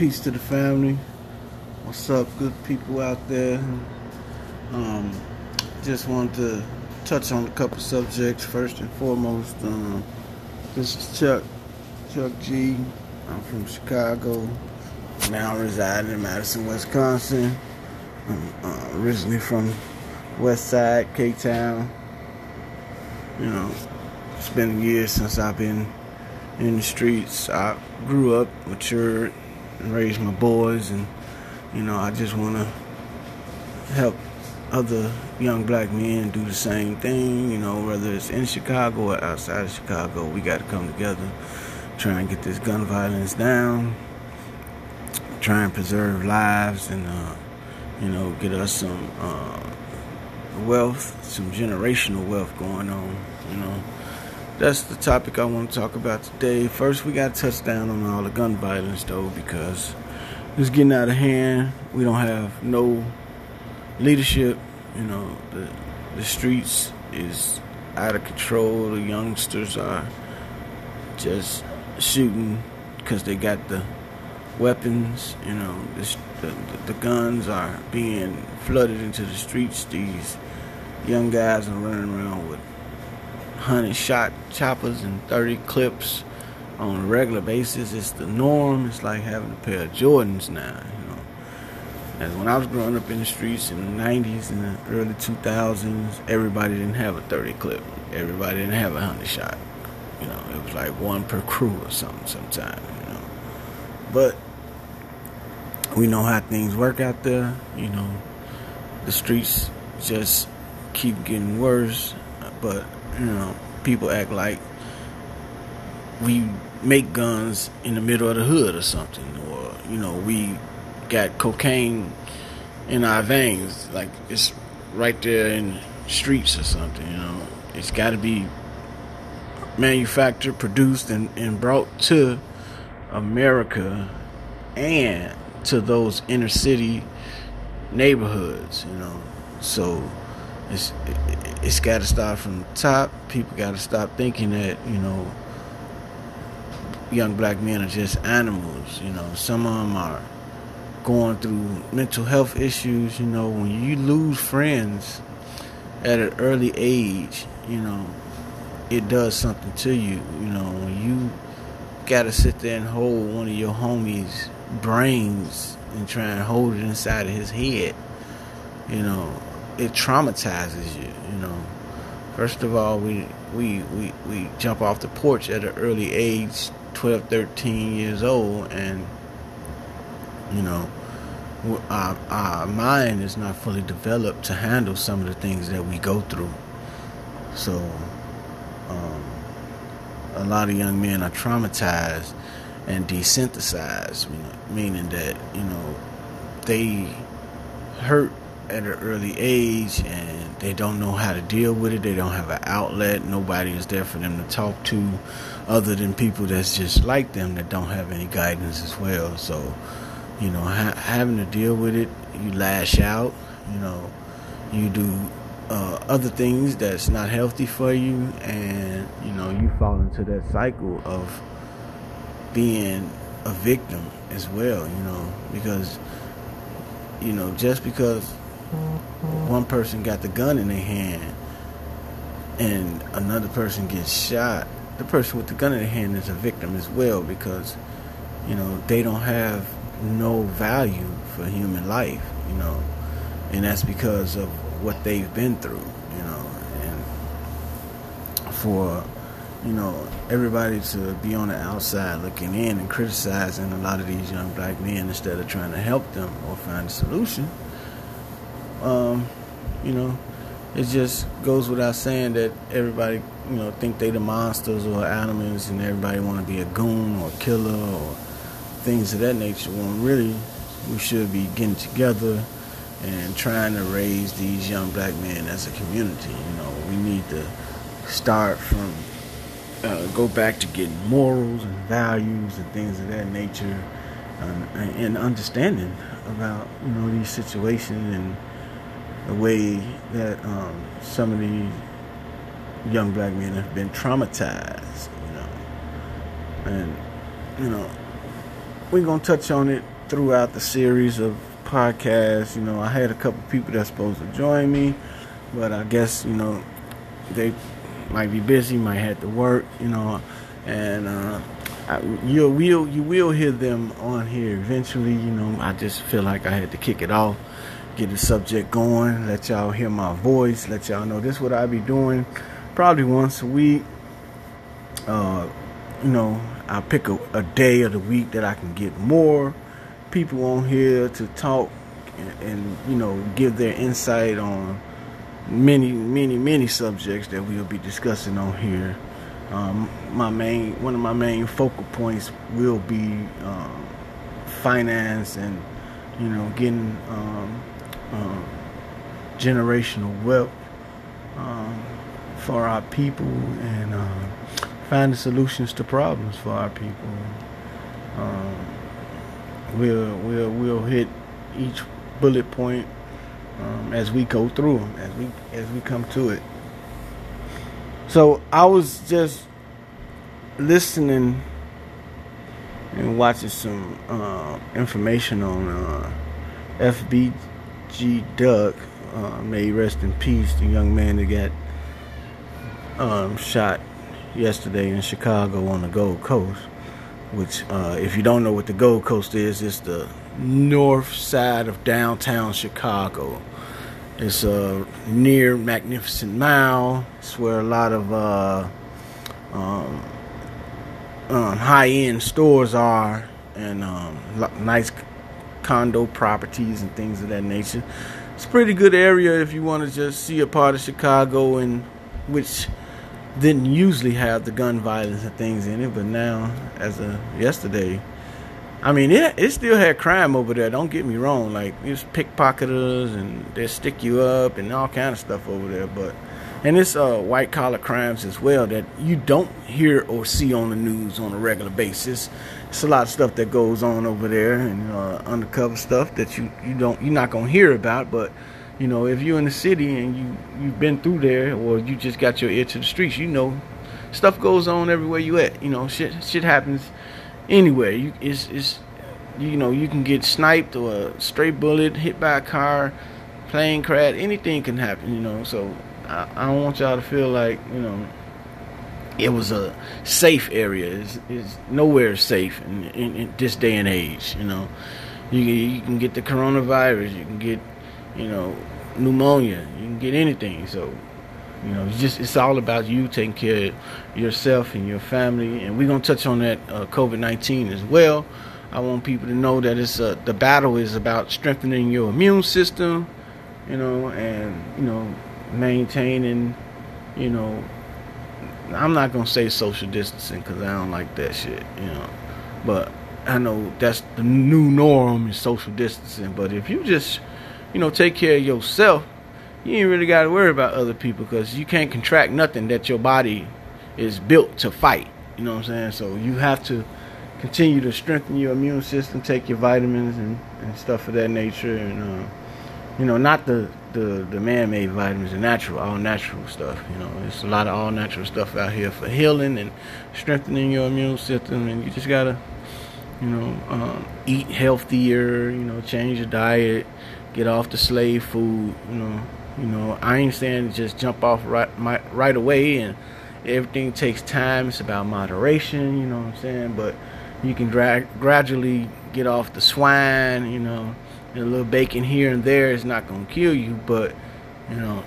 Peace to the family. What's up, good people out there? Um, just wanted to touch on a couple subjects. First and foremost, um, this is Chuck, Chuck G. I'm from Chicago. Now residing in Madison, Wisconsin. I'm uh, originally from West Side, K Town. You know, it's been years since I've been in the streets. I grew up, matured, and raise my boys, and you know, I just want to help other young black men do the same thing. You know, whether it's in Chicago or outside of Chicago, we got to come together, try and get this gun violence down, try and preserve lives, and uh, you know, get us some uh, wealth, some generational wealth going on. You know that's the topic I want to talk about today. First, we got to touch down on all the gun violence, though, because it's getting out of hand. We don't have no leadership. You know, the the streets is out of control. The youngsters are just shooting because they got the weapons. You know, the, the, the guns are being flooded into the streets. These young guys are running around with hundred shot choppers and thirty clips on a regular basis. It's the norm. It's like having a pair of Jordans now. You know, as when I was growing up in the streets in the '90s and the early 2000s, everybody didn't have a 30 clip. Everybody didn't have a hundred shot. You know, it was like one per crew or something. Sometimes, you know, but we know how things work out there. You know, the streets just keep getting worse, but you know, people act like we make guns in the middle of the hood or something, or you know, we got cocaine in our veins, like it's right there in the streets or something. You know, it's got to be manufactured, produced, and, and brought to America and to those inner city neighborhoods. You know, so it's it's got to start from the top. People got to stop thinking that you know young black men are just animals. You know, some of them are going through mental health issues. You know, when you lose friends at an early age, you know, it does something to you. You know, when you got to sit there and hold one of your homies' brains and try and hold it inside of his head, you know, it traumatizes you. You know, first of all, we we we we jump off the porch at an early age, 12, 13 years old, and you know, our our mind is not fully developed to handle some of the things that we go through. So, um, a lot of young men are traumatized and desensitized, meaning that you know they hurt at an early age and they don't know how to deal with it. They don't have an outlet. Nobody is there for them to talk to other than people that's just like them that don't have any guidance as well. So, you know, ha- having to deal with it, you lash out, you know, you do uh, other things that's not healthy for you, and, you know, you fall into that cycle of being a victim as well, you know, because, you know, just because one person got the gun in their hand and another person gets shot, the person with the gun in their hand is a victim as well because, you know, they don't have no value for human life, you know, and that's because of what they've been through, you know, and for, you know, everybody to be on the outside looking in and criticizing a lot of these young black men instead of trying to help them or find a solution um, you know, it just goes without saying that everybody, you know, think they the monsters or animals, and everybody want to be a goon or killer or things of that nature. When really, we should be getting together and trying to raise these young black men as a community. You know, we need to start from uh, go back to getting morals and values and things of that nature, um, and understanding about you know these situations and the way that um, some of these young black men have been traumatized, you know. And, you know, we're going to touch on it throughout the series of podcasts. You know, I had a couple people that's supposed to join me, but I guess you know they might be busy, might have to work. You know, and uh, I, you will you will hear them on here eventually. You know, I just feel like I had to kick it off, get the subject going, let y'all hear my voice, let y'all know this is what I be doing, probably once a week. Uh, you know, I pick a, a day of the week that I can get more people on here to talk and, and you know give their insight on many, many, many subjects that we'll be discussing on here. Um, my main, one of my main focal points will be um, finance and you know getting um, uh, generational wealth um, for our people and uh, finding solutions to problems for our people. Um, we'll we'll we'll hit each bullet point um, as we go through them, as we as we come to it. So I was just listening and watching some uh, information on uh, FBG Duck. Uh, may rest in peace, the young man that got um, shot yesterday in Chicago on the Gold Coast. Which, uh, if you don't know what the Gold Coast is, it's the north side of downtown Chicago. It's uh, near Magnificent Mile. It's where a lot of uh, um, um, high-end stores are, and um, nice condo properties and things of that nature. It's a pretty good area if you want to just see a part of Chicago, and which didn't usually have the gun violence and things in it, but now, as of yesterday, I mean, it it still had crime over there. Don't get me wrong. Like there's pickpocketers and they stick you up and all kind of stuff over there. But and it's uh, white collar crimes as well that you don't hear or see on the news on a regular basis. It's a lot of stuff that goes on over there and uh, undercover stuff that you you don't you're not gonna hear about. But you know, if you're in the city and you you've been through there or you just got your ear to the streets, you know, stuff goes on everywhere you at. You know, shit shit happens anywhere. You it's it's you know you can get sniped or a stray bullet hit by a car, plane crash, anything can happen. You know, so I, I don't want y'all to feel like you know it was a safe area. It's, it's nowhere safe in, in, in, this day and age. You know, you you can get the coronavirus, you can get you know pneumonia, you can get anything. So you know, it's just it's all about you taking care of yourself and your family, and we're gonna touch on that uh, COVID nineteen as well. I want people to know that it's uh, the battle is about strengthening your immune system, you know, and you know, maintaining, you know, I'm not gonna say social distancing because I don't like that shit, you know, but I know that's the new norm is social distancing. But if you just, you know, take care of yourself you ain't really got to worry about other people because you can't contract nothing that your body is built to fight. You know what I'm saying? So you have to continue to strengthen your immune system, take your vitamins and, and stuff of that nature, and uh, you know, not the the, the man-made vitamins, the natural, all natural stuff. You know, there's a lot of all natural stuff out here for healing and strengthening your immune system, and you just gotta, you know, um, eat healthier. You know, change your diet, get off the slave food. You know you know, I ain't saying just jump off right my, right away and everything takes time. It's about moderation, you know what I'm saying? But you can dra- gradually get off the swine, you know, a little bacon here and there is not to kill you, but, you know,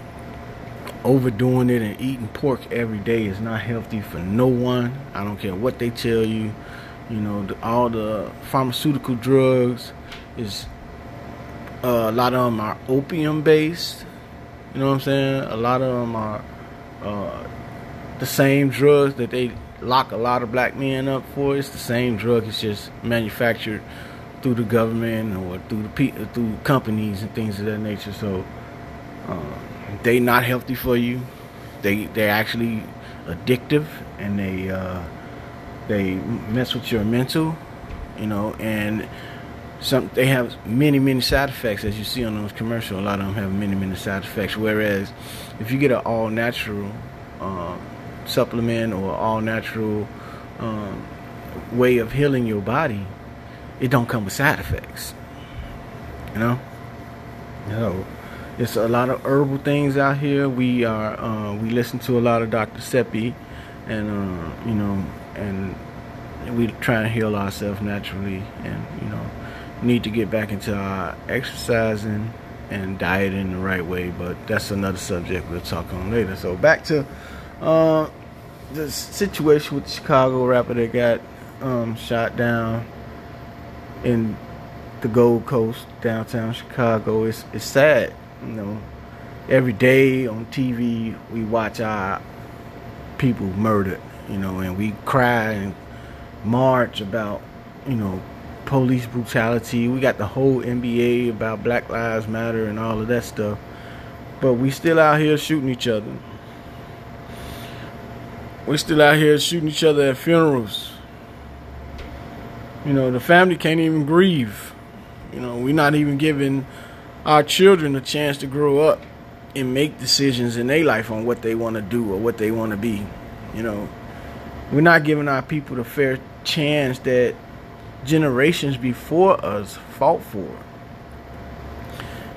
overdoing it and eating pork every day is not healthy for no one. I don't care what they tell you. You know, the, all the pharmaceutical drugs is uh, a lot of them are opium based. You know what I'm saying? A lot of them are uh, the same drugs that they lock a lot of black men up for. It's the same drug. It's just manufactured through the government or through the pe- through companies and things of that nature. So uh, they not healthy for you. They they're actually addictive and they uh, they mess with your mental. You know and some they have many many side effects as you see on those commercials. A lot of them have many many side effects. Whereas if you get an all natural um, supplement or all natural um, way of healing your body, it don't come with side effects. You know? Know, it's a lot of herbal things out here. We are uh, we listen to a lot of Dr. Sebi, and uh, you know, and we try to heal ourselves naturally, and you know, need to get back into our exercising and dieting the right way. But that's another subject we'll talk on later. So back to uh, the situation with the Chicago rapper that got um, shot down in the Gold Coast, downtown Chicago. It's it's sad, you know. Every day on TV, we watch our people murdered, you know, and we cry and march about, you know, police brutality. We got the whole NBA about Black Lives Matter and all of that stuff. But we still out here shooting each other. We still out here shooting each other at funerals. You know, the family can't even grieve. You know, we're not even giving our children a chance to grow up and make decisions in their life on what they want to do or what they want to be. You know, we're not giving our people the fair chance that generations before us fought for.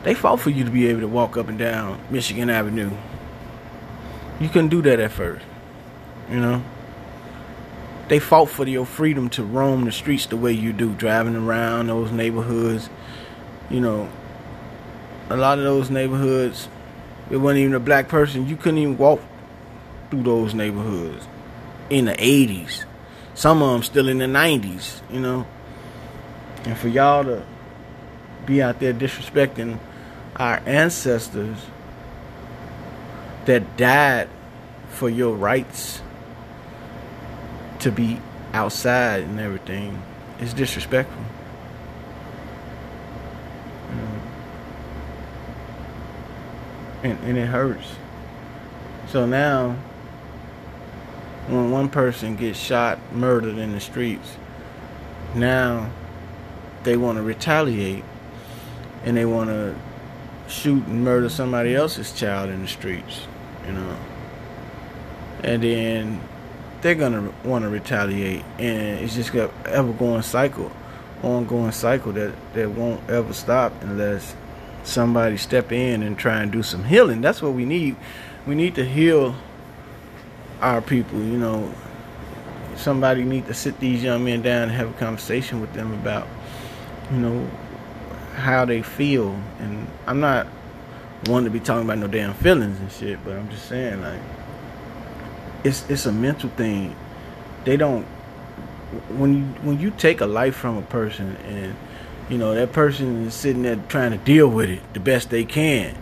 They fought for you to be able to walk up and down Michigan Avenue. You couldn't do that at first. You know? They fought for your freedom to roam the streets the way you do, driving around those neighborhoods. You know, a lot of those neighborhoods, it wasn't even a black person. You couldn't even walk through those neighborhoods in the 80s. Some of them still in the 90s, you know. And for y'all to be out there disrespecting our ancestors that died for your rights to be outside and everything is disrespectful. Mm. And, and it hurts. So now, when one person gets shot, murdered in the streets, now they want to retaliate and they want to shoot and murder somebody else's child in the streets, you know. And then they're gonna want to retaliate, and it's just gonna ever going cycle, ongoing cycle that that won't ever stop unless somebody step in and try and do some healing. That's what we need. We need to heal our people. You know, somebody need to sit these young men down and have a conversation with them about you know, how they feel. And I'm not one to be talking about no damn feelings and shit, but I'm just saying like it's it's a mental thing. They don't when you when you take a life from a person and you know that person is sitting there trying to deal with it the best they can.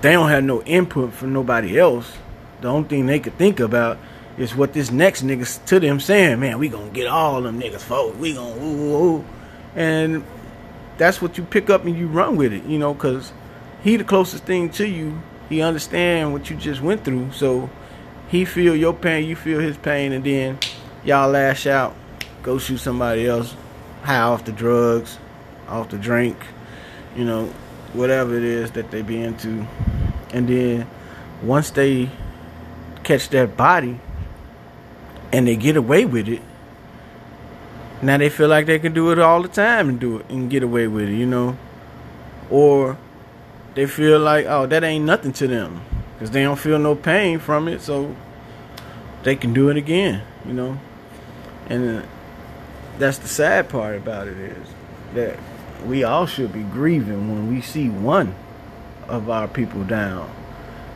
They don't have no input from nobody else. The only thing they could think about is what this next nigga to them saying, man, we gonna get all them niggas folks. We gonna and that's what you pick up and you run with it, you know, because he the closest thing to you. He understand what you just went through, so he feel your pain, you feel his pain, and then y'all lash out, go shoot somebody else, high off the drugs, off the drink, you know, whatever it is that they be into, and then once they catch that body and they get away with it now they feel like they can do it all the time and do it and get away with it, you know. Or they feel like, oh, that ain't nothing to them because they don't feel no pain from it, so they can do it again, you know. And uh, that's the sad part about it is that we all should be grieving when we see one of our people down,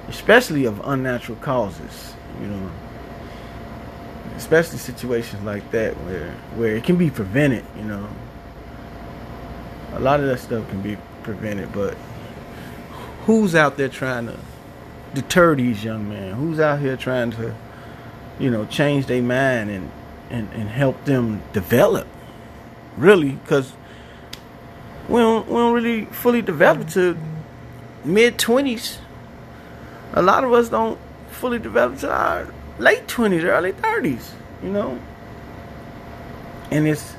especially of unnatural causes, you know especially situations like that where where it can be prevented you know a lot of that stuff can be prevented but who's out there trying to deter these young men who's out here trying to you know change their mind and and, and help them develop really because we don't, we don't really fully develop mm-hmm. to mid 20s a lot of us don't fully develop to our late 20s, early 30s, you know? And it's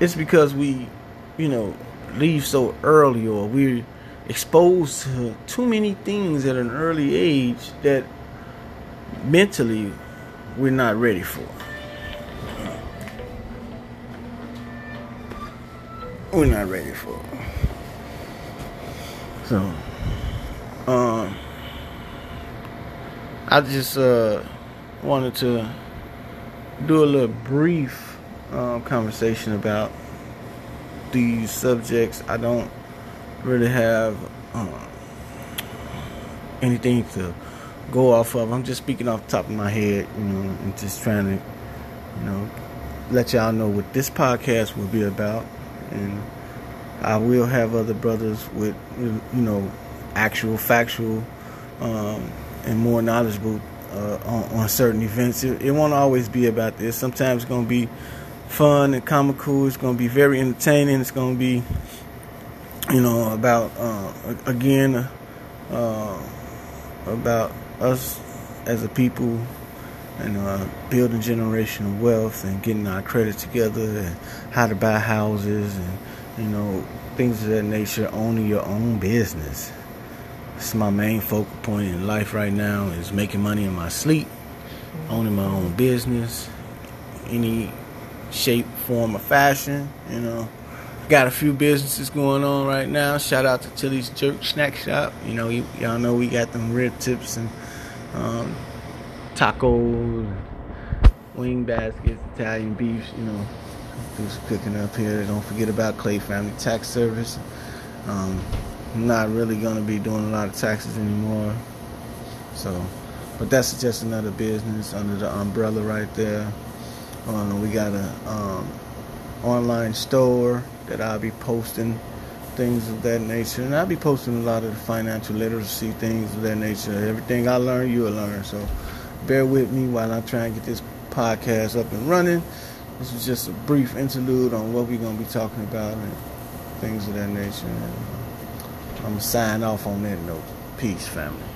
it's because we, you know, leave so early or we're exposed to too many things at an early age that mentally we're not ready for. we're not ready for. So, um, I just uh wanted to do a little brief um, conversation about these subjects. I don't really have um, anything to go off of. I'm just speaking off the top of my head, you know, and just trying to, you know, let y'all know what this podcast will be about. And I will have other brothers with, you know, actual, factual, um, and more knowledgeable uh, on, on, certain events. It, it, won't always be about this. Sometimes it's going to be fun and comical. It's going to be very entertaining. It's going to be, you know, about, uh, again, uh, about us as a people and uh, building generational wealth and getting our credit together and how to buy houses and you know things of that nature. Owning your own business. It's my main focal point in life right now is making money in my sleep owning my own business any shape form or fashion you know got a few businesses going on right now shout out to tilly's jerk snack shop you know y'all know we got them rib tips and um, tacos, wing baskets, Italian beefs, you know, some cooking up here. Don't forget about Clay Family Tax Service. Um, I'm not really gonna be doing a lot of taxes anymore. So, but that's just another business under the umbrella right there. Um, we got a um, online store that I'll be posting things of that nature. And I'll be posting a lot of the financial literacy things of that nature. Everything I learn, you'll learn. So bear with me while I try and get this podcast up and running. This is just a brief interlude on what we're going to be talking about and things of that nature. And uh, I'm going to sign off on that note. Peace, family.